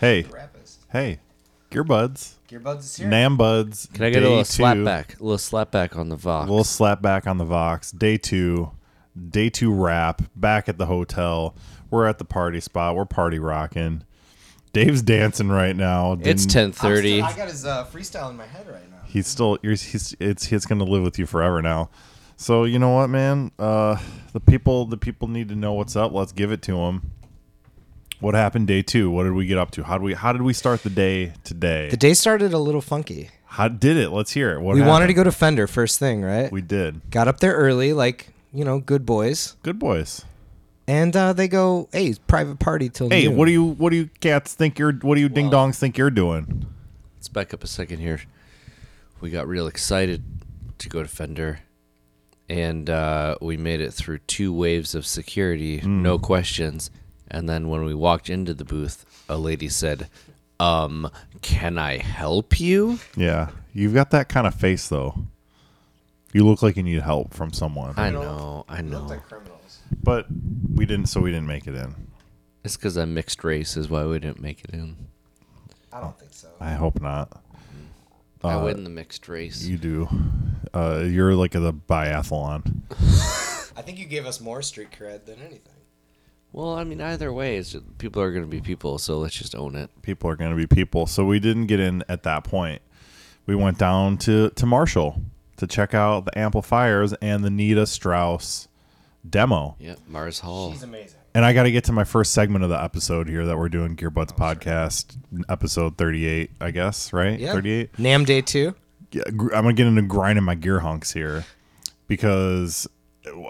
Hey, Rapist. hey, Gearbuds, Gearbuds is here. Nambuds. Can I get a little two. slap back? A little slap back on the Vox. A little slap back on the Vox. Day two, day two wrap. Back at the hotel. We're at the party spot. We're party rocking. Dave's dancing right now. it's Didn't- ten I'm thirty. still- I got his uh, freestyle in my head right now. He's still. He's. he's it's. It's gonna live with you forever now. So you know what, man? Uh, the people. The people need to know what's up. Let's give it to them. What happened day two? What did we get up to? How did we? How did we start the day today? The day started a little funky. How did it? Let's hear it. What we wanted to go to Fender first thing, right? We did. got up there early, like you know, good boys, Good boys. and uh, they go, "Hey, it's private party till Hey, noon." what do you what do you cats think you're what do you ding Well- dongs think you're doing? Let's back up a second here. We got real excited to go to Fender, and uh, we made it through two waves of security, no questions. And then when we walked into the booth, a lady said, "Um, can I help you?" Yeah, you've got that kind of face though. You look like you need help from someone, I know, I know. Like criminals. but we didn't. So we didn't make it in. It's because I'm mixed race, is why we didn't make it in. I don't think so. I hope not. I Uh, win the mixed race. You do. Uh, you're like the biathlon. I think you gave us more street cred than anything. Well, I mean, either way, it's just, people are going to be people, so let's just own it. People are going to be people. So we didn't get in at that point. We went down to to Marshall to check out the amplifiers and the Nita Strauss demo. Yep, Mars Hall. She's amazing. And I got to get to my first segment of the episode here that we're doing Gearbuds oh, podcast, episode 38, I guess, right? Yeah. 38. NAMM day two. Yeah, I'm going to get into grinding my gear hunks here because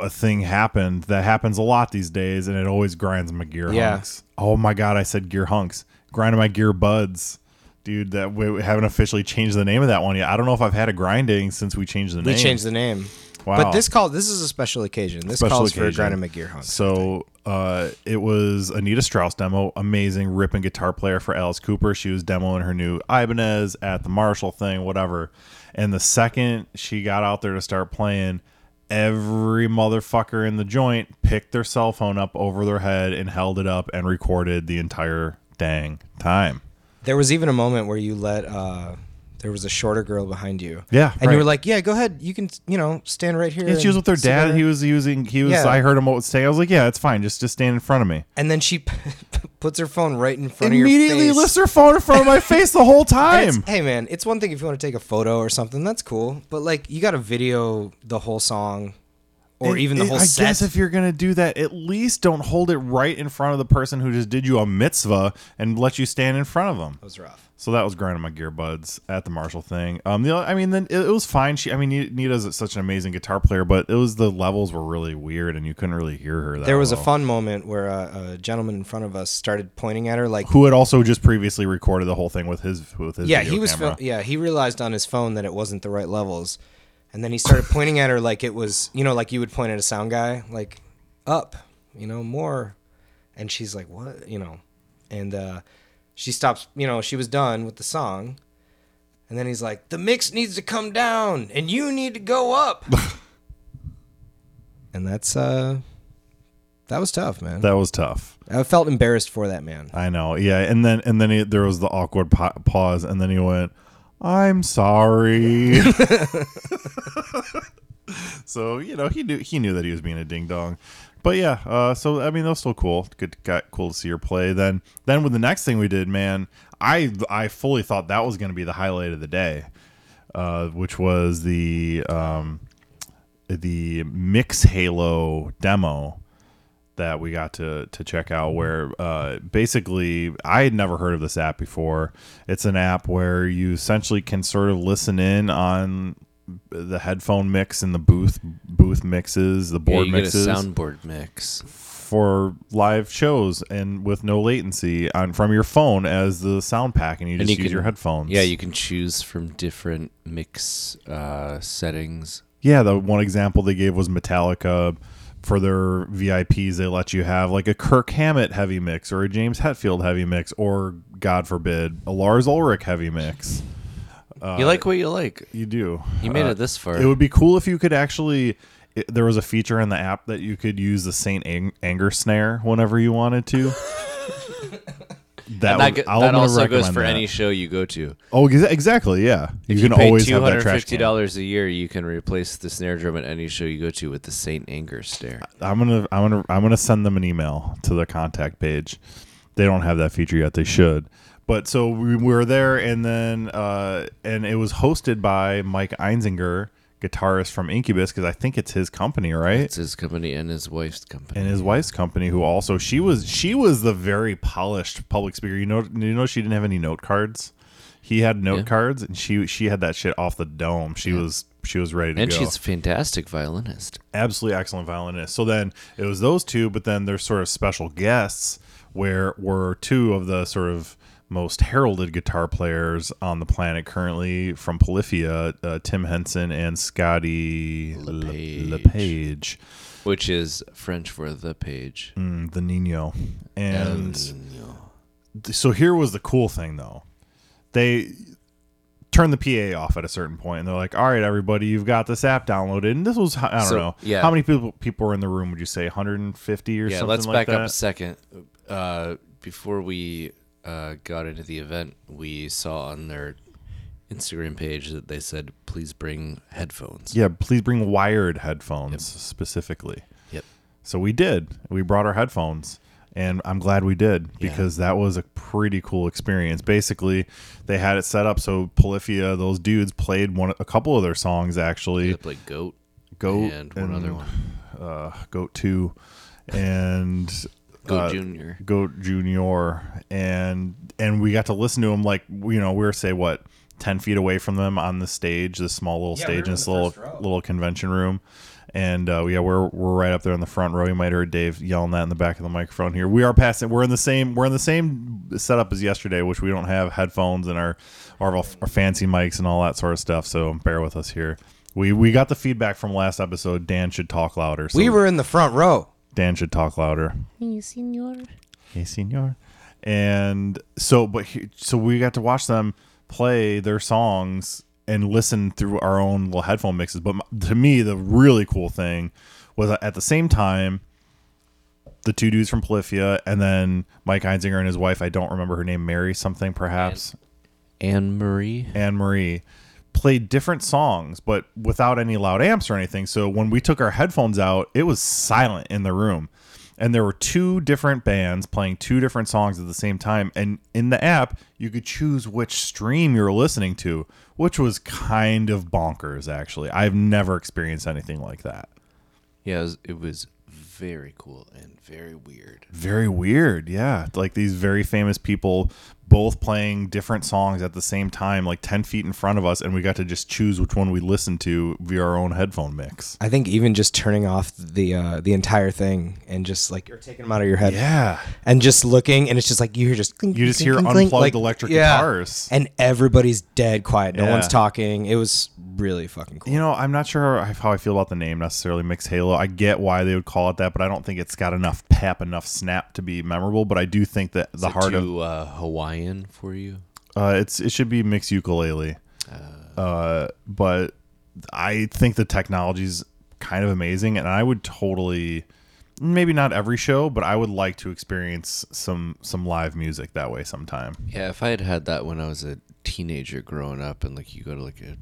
a thing happened that happens a lot these days and it always grinds my gear Yeah. hunks. Oh my God, I said gear hunks. Grinding my gear buds. Dude, that we haven't officially changed the name of that one yet. I don't know if I've had a grinding since we changed the We name. We changed the name. Wow. But this call this is a special occasion. This Special calls for grinding occasion. grind and McGear hunt. So uh, it was a Nita Strauss demo, amazing ripping guitar player for Alice Cooper. She was demoing her new Ibanez at the Marshall thing, whatever. And the second she got out there to start playing, every motherfucker in the joint picked their cell phone up over their head and held it up and recorded the entire dang time. There was even a moment where you let uh there was a shorter girl behind you. Yeah, And you were like, "Yeah, go ahead. You can, you know, stand right here." Yeah, she was with her dad. there." He was using. He was. Yeah. I heard him say. I was like, "Yeah, it's fine. Just, just stand in front of me." And then she puts her phone right in front of your face. Immediately lifts her phone in front of my face the whole time. hey man, it's one thing if you want to take a photo or something, that's cool. But like, you got to video the whole song, or It- even the it- whole I set. guess if you're gonna do that, at least don't hold it right in front of the person who just did you a mitzvah and let you stand in front of them. that was rough. So that was grinding my gear buds at the Marshall thing. Um, the I mean, then it, it was fine. She, I mean, Nita's such an amazing guitar player, but it was the levels were really weird and you couldn't really hear her. That There was a fun moment where a, a gentleman in front of us started pointing at her like, who had also just previously recorded the whole thing with his with his yeah, he was, fil- yeah, he realized on his phone that it wasn't the right levels, and then he started pointing at her like it was, you know, like you would point at a sound guy, like up, you know, more, and she's like, what, you know, and uh, she stops, you know, she was done with the song, and then he's like, the mix needs to come down, and you need to go up, and that's uh, that was tough, man. that was tough. I felt embarrassed for that man. I know. Yeah, and then and then he, there was the awkward pa- pause, and then he went, "I'm sorry." so you know he knew he knew that he was being a ding dong, but yeah. Uh, so I mean, was still cool. Good, got cool to see her play. Then then with the next thing we did, man, I I fully thought that was going to be the highlight of the day, uh, which was the um, the Mix Halo demo that we got to to check out where uh, basically I had never heard of this app before. It's an app where you essentially can sort of listen in on the headphone mix and the booth booth mixes, the Yeah, board you mixes soundboard mix. for live shows and with no latency on from your phone as the sound pack, and you And just you use can- your headphones. Yeah, you can choose from different mix uh, settings. Yeah, the one example they gave was Metallica. For their VIPs, they let you have like a Kirk Hammett heavy mix or a James Hetfield heavy mix or, God forbid, a Lars Ulrich heavy mix. You like what you like. You do. You made Uh, it this far. It would be cool if you could actually. It, there was a feature in the app that you could use the Saint Ang- Anger snare whenever you wanted to. that, that, would- that also goes for that. any show you go to. Oh, exactly. Yeah, you If can pay always that trash can. $250 a year, you can replace the snare drum at any show you go to with the Saint Anger stare. I'm gonna I'm gonna I'm gonna send them an email to the contact page. They don't have that feature yet. They should. But so we were there, and then uh, and it was hosted by Mike Einziger, guitarist from Incubus, because I think it's his company, right? It's his company and his wife's company. and his wife's company, who also she was she was the very polished public speaker. You know, you know she didn't have any note cards. He had note Yeah. cards, and she she had that shit off the dome. She was she was ready to go. and go. she's a fantastic violinist. absolutely excellent violinist. So then it was those two, but then there's sort of special guests where were two of the sort of most heralded guitar players on the planet currently from Polyphia, uh, Tim Henson and Scotty LePage. Le- LePage, Which is French for the page. mm, the Nino. And so here was the cool thing though. They turned the PA off at a certain point and they're like, "All right, everybody, you've got this app downloaded." And this was I don't So, know. yeah. How many people people were in the room, would you say? 150 or something? yeah, something let's like back that? up a second. Uh, before we uh, got into the event, we saw on their Instagram page that they said, "Please bring headphones." Yeah, please bring wired headphones specifically. Yep. So we did. We brought our headphones, and I'm glad we did Yeah. because that was a pretty cool experience. Basically, they had it set up so Polyphia, those dudes played one, a couple of their songs actually. They played Goat Goat and one other one, uh, Goat Two, and Goat uh, Junior. Goat Junior, and and we got to listen to him like you know we were say what ten feet away from them on the stage, this small little Yeah, stage in in this little row. little convention room. And uh, yeah, we're we're right up there in the front row. You might have heard Dave yelling that in the back of the microphone here. We are passing. We're in the same. We're in the same setup as yesterday, which we don't have headphones and our our, our fancy mics and all that sort of stuff. So bear with us here. We we got the feedback from last episode. Dan should talk louder. So we were in the front row. Dan should talk louder. Hey, senor. Hey, senor. And so, but he, so we got to watch them play their songs and listen through our own little headphone mixes. But m- to me, the really cool thing was at the same time, the two dudes from Polyphia and then Mike Einziger and his wife, I don't remember her name, Mary something perhaps, Anne Marie. Anne Marie, played different songs, but without any loud amps or anything. So when we took our headphones out, it was silent in the room. And there were two different bands playing two different songs at the same time. And in the app, you could choose which stream you were listening to, which was kind of bonkers, actually. I've never experienced anything like that. Yeah, it was, it was very cool and very weird. Very weird, yeah. Like these very famous people both playing different songs at the same time, like 10 feet in front of us, and we got to just choose which one we listened to via our own headphone mix. I think even just turning off the uh, the entire thing and just like you're taking them out of your head Yeah. and just looking and it's just like you hear just clink, You just clink, hear clink, unplugged like, electric yeah. guitars. and everybody's dead quiet. No Yeah. one's talking. It was really fucking cool. You know, I'm not sure how I feel about the name necessarily, Mix Halo. I get why they would call it that, but I don't think it's got enough pep, enough snap to be memorable. But I do think that the Is heart of uh, Hawaiian for you. Uh, it's it should be mixed ukulele. Uh, but I think the technology's kind of amazing, and I would totally, maybe not every show, but I would like to experience some some live music that way sometime. Yeah, if I had had that when I was a teenager growing up, and like you go to like a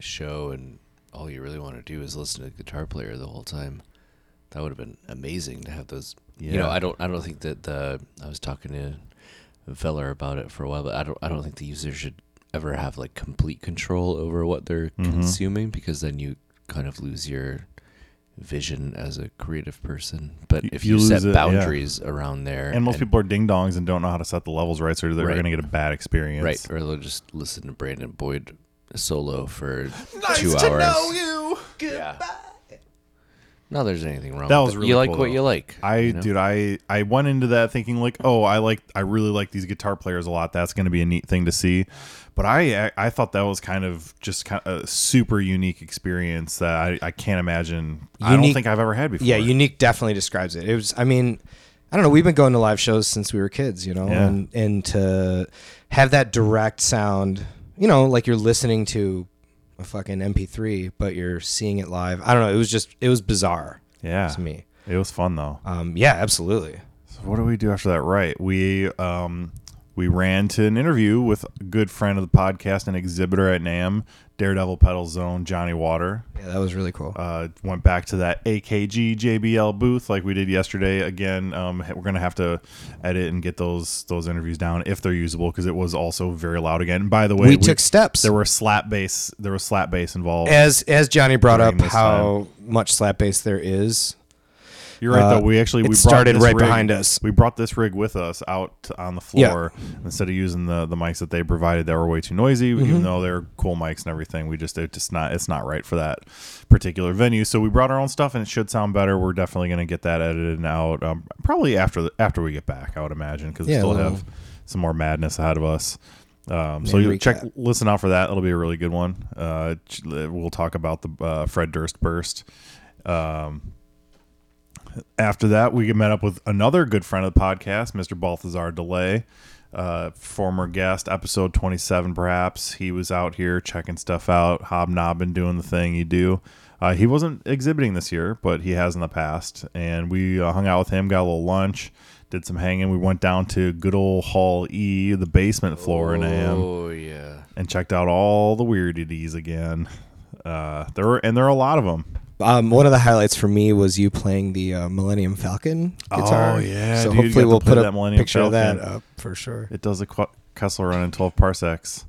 show and all you really want to do is listen to the guitar player the whole time, that would have been amazing to have those. You know, I don't, I don't think that the. I was talking to Veller about it for a while, but I don't, I don't think the user should ever have like complete control over what they're Mm-hmm. consuming because then you kind of lose your vision as a creative person. But You- if you you, set lose it, yeah. boundaries around there, And most people are ding dongs and don't know how to set the levels right, so they're Right. going to get a bad experience. Right, or they'll just listen to Brandon Boyd solo for two hours. Nice to know you. Yeah. Not there's anything wrong. That with was it. really you like cool, what though. you like. I you know? dude, I I went into that thinking like, oh, I like, I really like these guitar players a lot. That's going to be a neat thing to see. But I I thought that was kind of just kind of a super unique experience that I, I can't imagine. I don't Unique- think I've ever had before. Yeah, unique definitely describes it. It was. I mean, I don't know. We've been going to live shows since we were kids, you know, Yeah. and and to have that direct sound, you know, like you're listening to a fucking MP3, but you're seeing it live. I don't know. It was just it was bizarre yeah. to me. It was fun though. Um, yeah, absolutely. So what do we do after that? Right. We um we ran to an interview with a good friend of the podcast and exhibitor at NAMM, Daredevil Pedal Zone, Johnny Water. Yeah, that was really cool. Uh, went back to that AKG JBL booth like we did yesterday. Again, um, we're gonna have to edit and get those those interviews down if they're usable because it was also very loud again. And by the way, we, took steps. There were slap bass. There was slap bass involved. as as Johnny brought up how much slap bass there is. You're right Uh, though. We actually we brought started right rig- behind us. We brought this rig with us out on the Yeah. floor instead of using the the mics that they provided that were way too noisy. Mm-hmm. Even though they're cool mics and everything, we just it just not it's not right for that particular venue. So we brought our own stuff and it should sound better. We're definitely going to get that edited and out um, probably after the, after we get back. I would imagine because Yeah, we still well- have some more madness ahead of us. Um, so you check listen out for that. It'll be a really good one. Uh, we'll talk about the uh, Fred Durst burst. Um, after that, we met up with another good friend of the podcast, Mr. Balthazar Delay, uh, former guest, episode 27, perhaps. He was out here checking stuff out, hobnobbing, doing the thing you do. Uh, he wasn't exhibiting this year, but he has in the past. And we uh, hung out with him, got a little lunch, did some hanging. We went down to good old Hall E, the basement floor in AM Oh yeah. and checked out all the weirdities again. Uh, there were, and there are a lot of them. Um, one of the highlights for me was you playing the uh, Millennium Falcon guitar. Oh, yeah, so dude, hopefully we'll put that a Millennium picture of that up for sure. It does a Qu- Kessel run in 12 parsecs.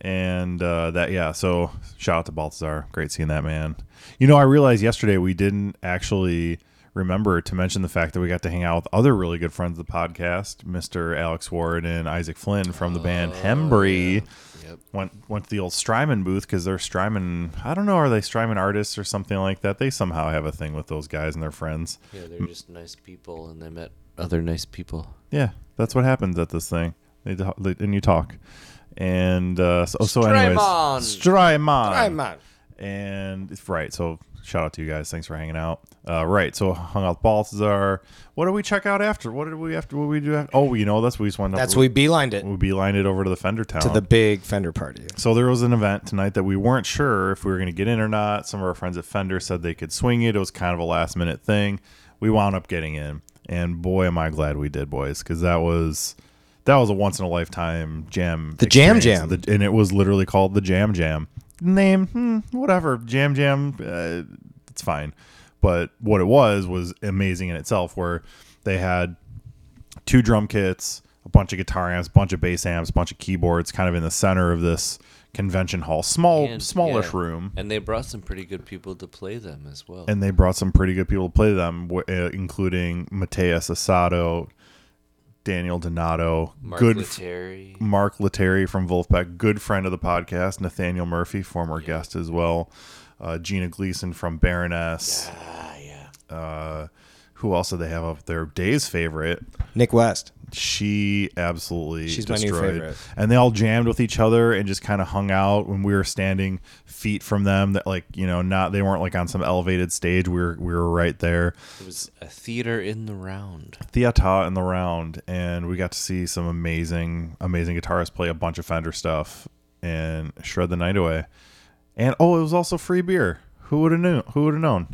And uh, that, yeah, so shout out to Balthazar. Great seeing that man. You know, I realized yesterday we didn't actually remember to mention the fact that we got to hang out with other really good friends of the podcast, Mr. Alex Ward and Isaac Flynn from the band Hembry. Yep. Went went to the old Strymon booth because they're Strymon. I don't know, are they Strymon artists or something like that? They somehow have a thing with those guys and their friends. Yeah, they're just nice people, and they met other nice people. Yeah, that's what happens at this thing. They, they and you talk, and uh, so, so anyways, Strymon. Strymon. I'm and right. So shout out to you guys. Thanks for hanging out. Uh, right. So hung out with Balthazar. What did we check out after? What did we after? What did we do? After? Oh, you know that's what we just went. That's up, we beelined it we beelined it over to the Fender Town to the big Fender party. so there was an event tonight that we weren't sure if we were going to get in or not. Some of our friends at Fender said they could swing it. It was kind of a last minute thing. We wound up getting in, and boy, am I glad we did, boys, because that was that was a once in a lifetime jam. The Jam experience. Jam. The- and it was literally called the Jam Jam. Name, hmm, whatever, Jam Jam. Uh, it's fine, but what it was was amazing in itself. Where they had two drum kits, a bunch of guitar amps, a bunch of bass amps, a bunch of keyboards, kind of in the center of this convention hall, small, And, smallish yeah, room. And they brought some pretty good people to play them as well. And they brought some pretty good people to play them, uh, including Mateus Asato, Daniel Donato, Mark good f- Lettieri. Mark Lettieri from Wolfpack, good friend of the podcast, Nathaniel Murphy, former guest as well, uh, Gina Gleason from Baroness. Ah, yeah. Uh, who else did they have up there? Day's favorite, Nick West. She absolutely She's my new destroyed. favorite. and they all jammed with each other and just kind of hung out when we were standing feet from them that like you know not they weren't like on some elevated stage we were we were right there It was a theater in the round. theater in the round and we got to see some amazing amazing guitarists play a bunch of fender stuff and shred the night away and oh it was also free beer who would have known? who would have known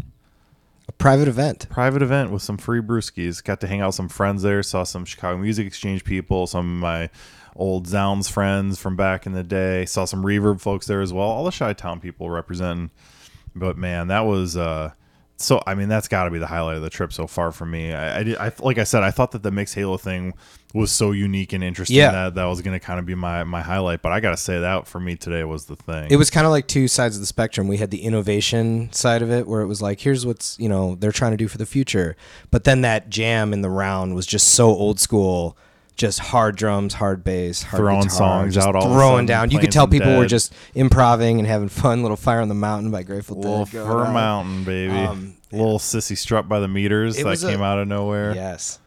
A private event. private event with some free brewskis. Got to hang out with some friends there. Saw some Chicago Music Exchange people, some of my old Zounds friends from back in the day. Saw some Reverb folks there as well. All the Chi Town people representing. But man, that was uh, so. I mean, that's got to be the highlight of the trip so far for me. I, I, did, I like I said, I thought that the Mix Halo thing was so unique and interesting Yeah. that that was going to kind of be my my highlight. But I got to say that for me today was the thing. It was kind of like two sides of the spectrum. We had the innovation side of it, where it was like, here's what's you know they're trying to do for the future, but then that jam in the round was just so old school, just hard drums, hard bass, hard Throwing guitar, songs out all of a throwing sudden, down. You could tell some people were just improvising and having fun. Little Fire on the Mountain by Grateful Dead. Little Fur out. Mountain, baby. Um, Little Cissy Strut by the meters It that was a- came out of nowhere. Yes.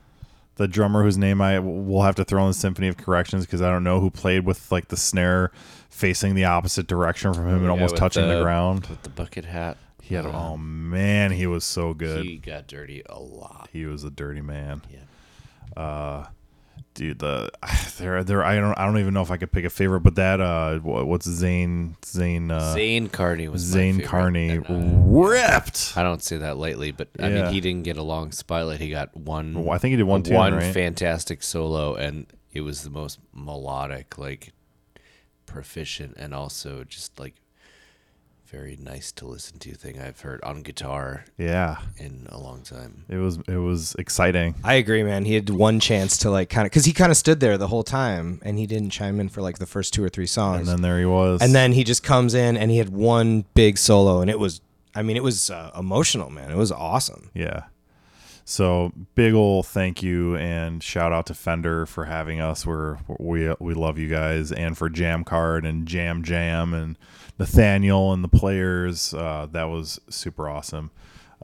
The drummer whose name I will have to throw in the Symphony of Corrections because I don't know who played with like the snare facing the opposite direction from him and Yeah, almost touching the, the- ground. With the bucket hat. He had Uh, oh man, he was so good. He He, got dirty a lot. He was a dirty man. Yeah. Uh, dude, the there there I don't I don't even know if I could pick a favorite, but that uh, what's Zane Zane uh, Zane Carney was Zane Carney and, uh, ripped. I don't say that lightly, but I Yeah. mean he didn't get a long spotlight. He got one. Well, I think he did one tune, one right? fantastic solo, and it was the most melodic, like proficient, and also just like very nice to listen to thing I've heard on guitar Yeah, in a long time. it was it was exciting. I agree, man. He had one chance to like kind of because he kind of stood there the whole time and he didn't chime in for like the first two or three songs. And then there he was. and then he just comes in and he had one big solo and it was i mean it was uh, emotional man it was awesome Yeah. So big ol' thank you and shout out to Fender for having us. We're we we love you guys and for Jam Card and Jam Jam and Nathaniel and the players. Uh, that was super awesome.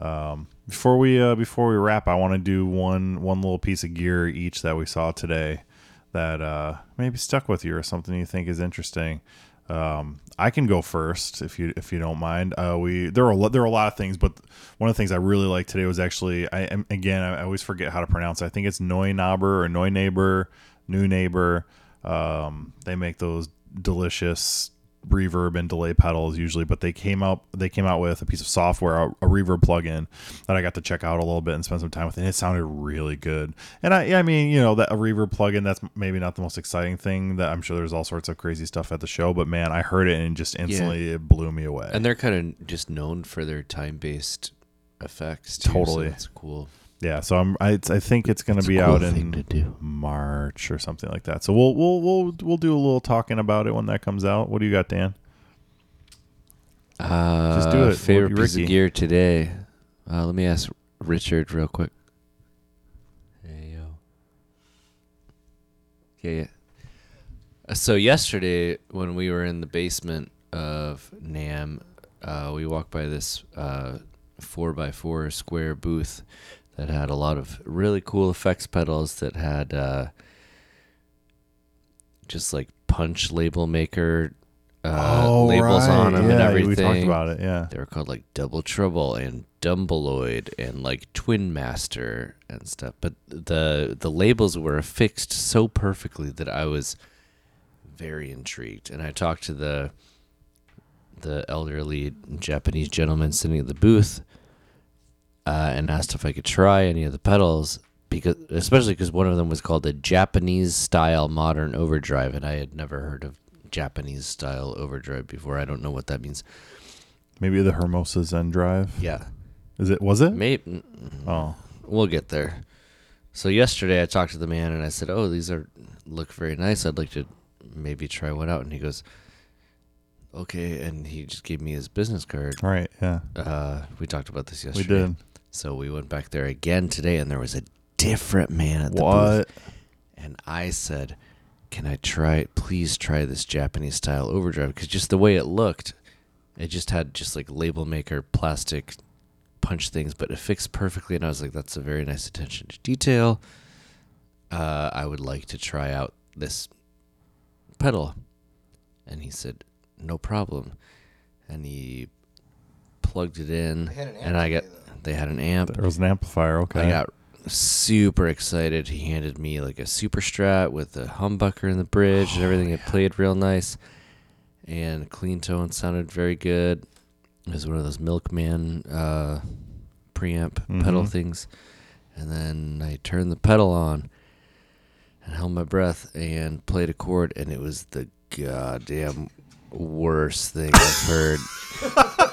Um, before we uh, before we wrap, I want to do one one little piece of gear each that we saw today that uh, maybe stuck with you or something you think is interesting. Um, I can go first if you if you don't mind. Uh, we there are a lot, there are a lot of things, but one of the things I really liked today was actually I am- again I always forget how to pronounce. it. I think it's Neunaber or Neuneighbor, New Neighbor. Um, they make those delicious reverb and delay pedals usually, but they came out they came out with a piece of software, a, a reverb plugin that I got to check out a little bit and spend some time with, and it sounded really good. And I, I mean, you know, that a reverb plugin that's maybe not the most exciting thing. That I'm sure there's all sorts of crazy stuff at the show, but man, I heard it and just instantly it blew me away. And they're kind of just known for their time-based effects. Too, Totally. so that's cool. Yeah, so I'm I, I think it's gonna be cool out to in. March or something like that. So we'll we'll we'll we'll do a little talking about it when that comes out. What do you got, Dan? Uh, Just do it. Favorite piece Ricky. of gear today. Uh, let me ask Richard real quick. Hey yo. Yeah, yeah. Uh, So yesterday, when we were in the basement of NAMM, uh, we walked by this uh, four by four square booth that had a lot of really cool effects pedals that had uh, just like punch label maker uh, labels on them and Oh, everything. We talked about it. Yeah. They were called like Double Trouble and Dumbleoid and like Twin Master and stuff. But the the labels were affixed so perfectly that I was very intrigued. And I talked to the the elderly Japanese gentleman sitting at the booth uh, and asked if I could try any of the pedals because especially because one of them was called the Japanese style modern overdrive and I had never heard of Japanese style overdrive before. I don't know what that means. Maybe the Hermida Zendrive. Yeah. Is it? Was it? Maybe Oh, we'll get there. So yesterday I talked to the man and I said, "Oh, these are look very nice. I'd like to maybe try one out." And he goes, "Okay." And he just gave me his business card. Right. Yeah, Uh, we talked about this yesterday. we did. So we went back there again today, and there was a different man at the What? booth. And I said, "Can I try? Please try this Japanese style overdrive because just the way it looked, it just had just like label maker plastic punch things, but it fixed perfectly." And I was like, "That's a very nice attention to detail." Uh, I would like to try out this pedal, and he said, "No problem," and he plugged it in, had an amp and I got today, they had an amp. There was an amplifier. Okay. I got super excited. He handed me like a super strat with a humbucker in the bridge and everything. It played real nice and clean tone sounded very good. It was one of those Milkman uh, preamp pedal Mhm. things. And then I turned the pedal on and held my breath and played a chord, and it was the goddamn worst thing I've heard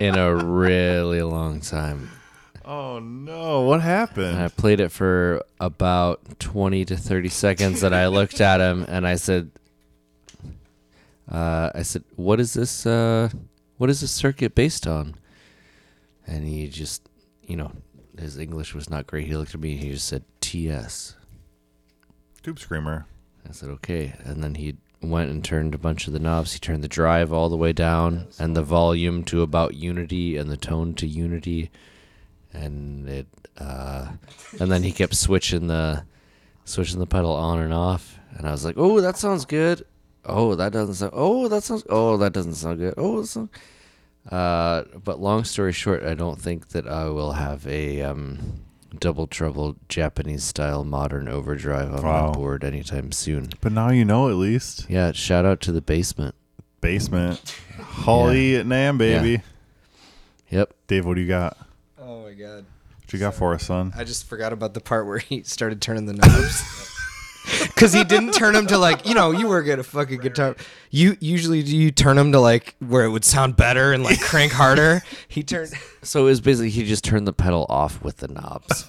in a really long time. oh no! What happened? And I played it for about 20 to 30 seconds and I looked at him and I said uh, I said what is this uh, what is this circuit based on? And he just, you know, his English was not great. He looked at me and he just said TS. Tube screamer. I said okay, and then he went and turned a bunch of the knobs. He turned the drive all the way down and the volume to about unity and the tone to unity, and it. Uh, and then he kept switching the, switching the pedal on and off, and I was like, "Oh, that sounds good. Oh, that doesn't sound. Oh, that sounds. Oh, that doesn't sound good. Oh, sound." Uh, but long story short, I don't think that I will have a um, double trouble Japanese style modern overdrive on Wow. my board anytime soon. But now you know at least. Yeah, shout out to the basement. Basement. Holly at NAMM, baby. Yep. Dave, what do you got? Oh my god. What you got for us, son? I just forgot about the part where he started turning the knobs. Cause he didn't turn him to like you know you work at a fucking guitar. You usually do you turn him to like where it would sound better and like crank harder. He turned. So it was basically he just turned the pedal off with the knobs.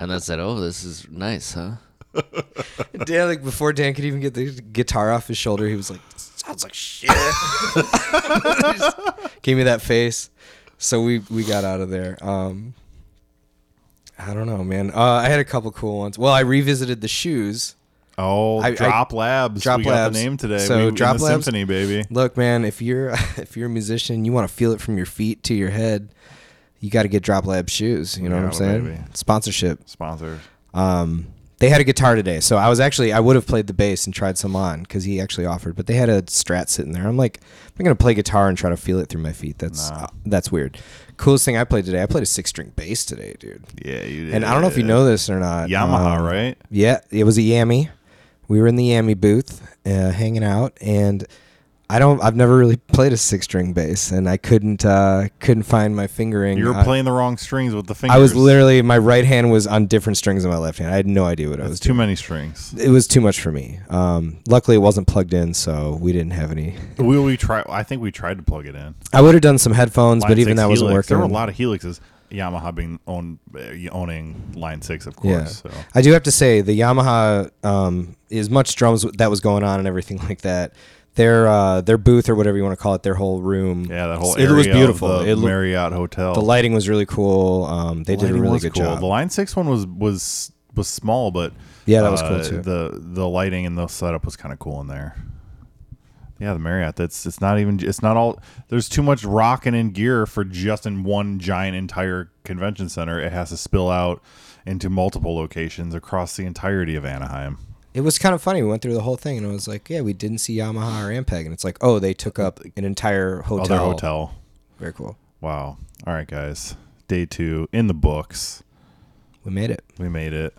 and then said, "Oh, this is nice, huh?" Dan like before Dan could even get the guitar off his shoulder, he was like, "Sounds like shit." Just gave me that face. So we we got out of there. Um, I don't know, man. Uh, I had a couple cool ones. Well, I revisited the shoes. Oh, I- I- Drop Labs. Drop we got Labs. the name today. So we, Drop the Labs- Symphony, baby. Look, man, if you're if you're a musician, you want to feel it from your feet to your head. You got to get Drop Lab shoes. You know what I'm saying? baby. Sponsorship. Sponsor. Um, they had a guitar today, so I was actually I would have played the bass and tried some on because he actually offered, but they had a Strat sitting there. I'm like, I'm gonna play guitar and try to feel it through my feet. That's Nah. uh, that's weird. Coolest thing I played today, I played a six string bass today, dude. Yeah, you did. And I don't know if you know this or not. Yamaha, um, right? Yeah, it was a Yami. We were in the Yami booth, uh, hanging out, and I don't. I've never really played a six string bass, and I couldn't uh, couldn't find my fingering. You were I- playing the wrong strings with the fingers. I was literally my right hand was on different strings than my left hand. I had no idea what I was too doing. many strings. It was too much for me. Um, luckily, it wasn't plugged in, so we didn't have any. We we try. I think we tried to plug it in. I would have done some headphones, but even that wasn't working. There were a lot of helixes. Yamaha being owned, uh, owning Line Six, of course. So. I do have to say the Yamaha, um, as much drums that was going on and everything like that, their uh, their booth or whatever you want to call it, their whole room. Yeah, that whole it area was beautiful. The it loo- Marriott Hotel. the lighting was really cool. Um, they did a really good cool. job. The Line Six one was was was small, but Yeah, that was cool, uh, too. The the lighting and the setup was kind of cool in there. Yeah, the Marriott. That's it's not even it's not all. There's too much rocking in gear for just in one giant entire convention center. It has to spill out into multiple locations across the entirety of Anaheim. It was kind of funny. We went through the whole thing, and it was like, yeah, we didn't see Yamaha or Ampeg, and it's like, oh, they took up an entire oh, hotel. Other hotel. Very cool. Wow. All right, guys. Day two in the books. We made it. We made it.